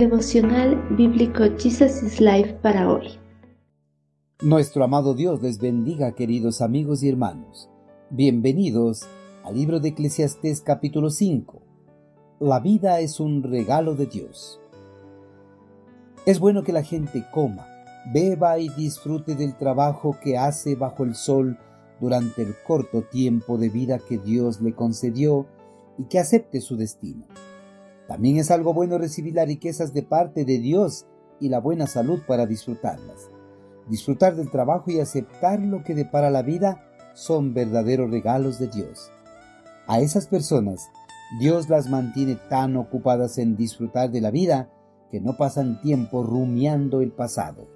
Devocional Bíblico Jesus is Life para hoy. Nuestro amado Dios les bendiga, queridos amigos y hermanos. Bienvenidos al libro de Eclesiastés capítulo 5. La vida es un regalo de Dios. Es bueno que la gente coma, beba y disfrute del trabajo que hace bajo el sol durante el corto tiempo de vida que Dios le concedió y que acepte su destino. También es algo bueno recibir las riquezas de parte de Dios y la buena salud para disfrutarlas. Disfrutar del trabajo y aceptar lo que depara la vida son verdaderos regalos de Dios. A esas personas, Dios las mantiene tan ocupadas en disfrutar de la vida que no pasan tiempo rumiando el pasado.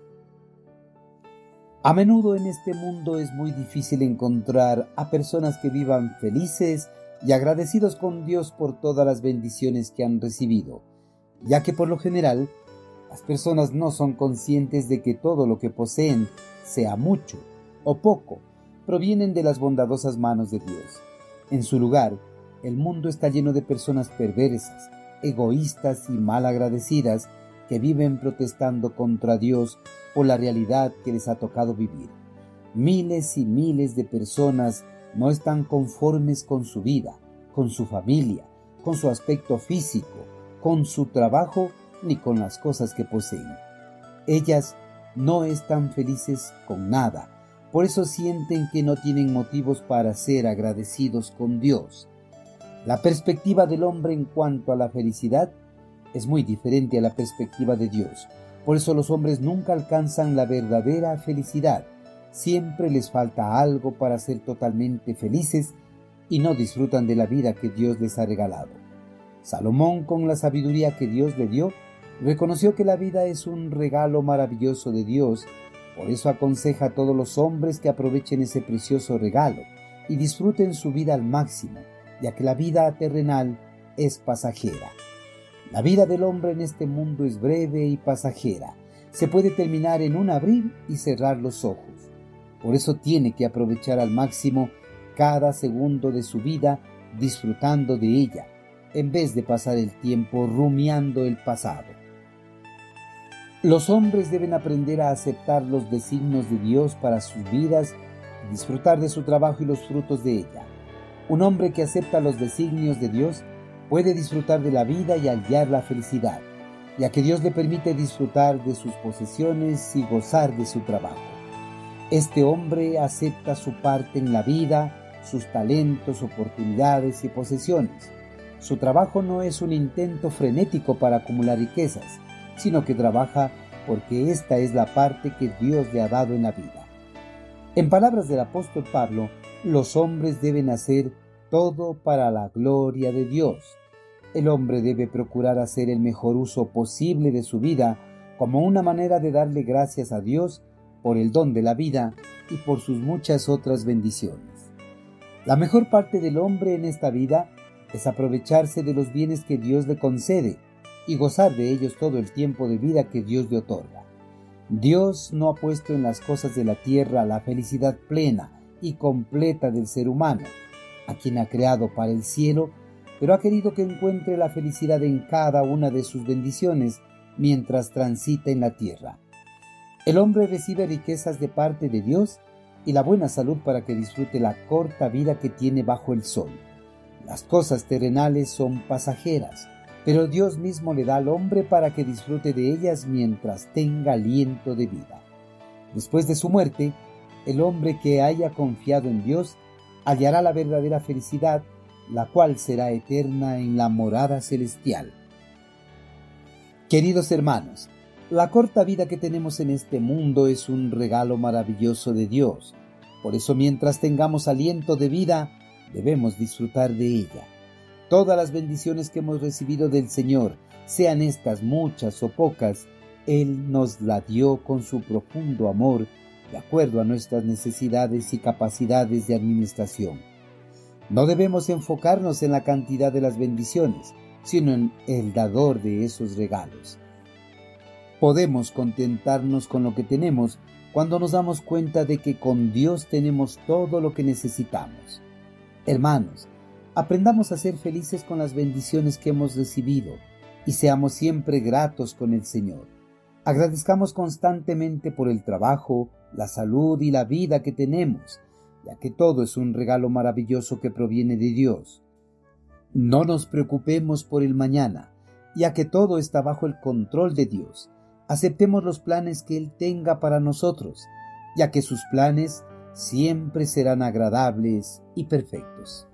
A menudo en este mundo es muy difícil encontrar a personas que vivan felices y agradecidos con Dios por todas las bendiciones que han recibido, ya que por lo general las personas no son conscientes de que todo lo que poseen, sea mucho o poco, provienen de las bondadosas manos de Dios. En su lugar, el mundo está lleno de personas perversas, egoístas y mal agradecidas que viven protestando contra Dios por la realidad que les ha tocado vivir. Miles y miles de personas no están conformes con su vida, con su familia, con su aspecto físico, con su trabajo ni con las cosas que poseen. Ellas no están felices con nada, por eso sienten que no tienen motivos para ser agradecidos con Dios. La perspectiva del hombre en cuanto a la felicidad es muy diferente a la perspectiva de Dios. Por eso los hombres nunca alcanzan la verdadera felicidad siempre les falta algo para ser totalmente felices y no disfrutan de la vida que Dios les ha regalado. Salomón, con la sabiduría que Dios le dio, reconoció que la vida es un regalo maravilloso de Dios, por eso aconseja a todos los hombres que aprovechen ese precioso regalo y disfruten su vida al máximo, ya que la vida terrenal es pasajera. La vida del hombre en este mundo es breve y pasajera. Se puede terminar en un abrir y cerrar los ojos. Por eso tiene que aprovechar al máximo cada segundo de su vida disfrutando de ella, en vez de pasar el tiempo rumiando el pasado. Los hombres deben aprender a aceptar los designios de Dios para sus vidas y disfrutar de su trabajo y los frutos de ella. Un hombre que acepta los designios de Dios puede disfrutar de la vida y hallar la felicidad, ya que Dios le permite disfrutar de sus posesiones y gozar de su trabajo. Este hombre acepta su parte en la vida, sus talentos, oportunidades y posesiones. Su trabajo no es un intento frenético para acumular riquezas, sino que trabaja porque esta es la parte que Dios le ha dado en la vida. En palabras del apóstol Pablo, los hombres deben hacer todo para la gloria de Dios. El hombre debe procurar hacer el mejor uso posible de su vida como una manera de darle gracias a Dios por el don de la vida y por sus muchas otras bendiciones. La mejor parte del hombre en esta vida es aprovecharse de los bienes que Dios le concede y gozar de ellos todo el tiempo de vida que Dios le otorga. Dios no ha puesto en las cosas de la tierra la felicidad plena y completa del ser humano, a quien ha creado para el cielo, pero ha querido que encuentre la felicidad en cada una de sus bendiciones mientras transita en la tierra. El hombre recibe riquezas de parte de Dios y la buena salud para que disfrute la corta vida que tiene bajo el sol. Las cosas terrenales son pasajeras, pero Dios mismo le da al hombre para que disfrute de ellas mientras tenga aliento de vida. Después de su muerte, el hombre que haya confiado en Dios hallará la verdadera felicidad, la cual será eterna en la morada celestial. Queridos hermanos, la corta vida que tenemos en este mundo es un regalo maravilloso de Dios. Por eso mientras tengamos aliento de vida, debemos disfrutar de ella. Todas las bendiciones que hemos recibido del Señor, sean estas muchas o pocas, Él nos la dio con su profundo amor, de acuerdo a nuestras necesidades y capacidades de administración. No debemos enfocarnos en la cantidad de las bendiciones, sino en el dador de esos regalos. Podemos contentarnos con lo que tenemos cuando nos damos cuenta de que con Dios tenemos todo lo que necesitamos. Hermanos, aprendamos a ser felices con las bendiciones que hemos recibido, y seamos siempre gratos con el Señor. Agradezcamos constantemente por el trabajo, la salud y la vida que tenemos, ya que todo es un regalo maravilloso que proviene de Dios. No nos preocupemos por el mañana, ya que todo está bajo el control de Dios. Aceptemos los planes que Él tenga para nosotros, ya que sus planes siempre serán agradables y perfectos.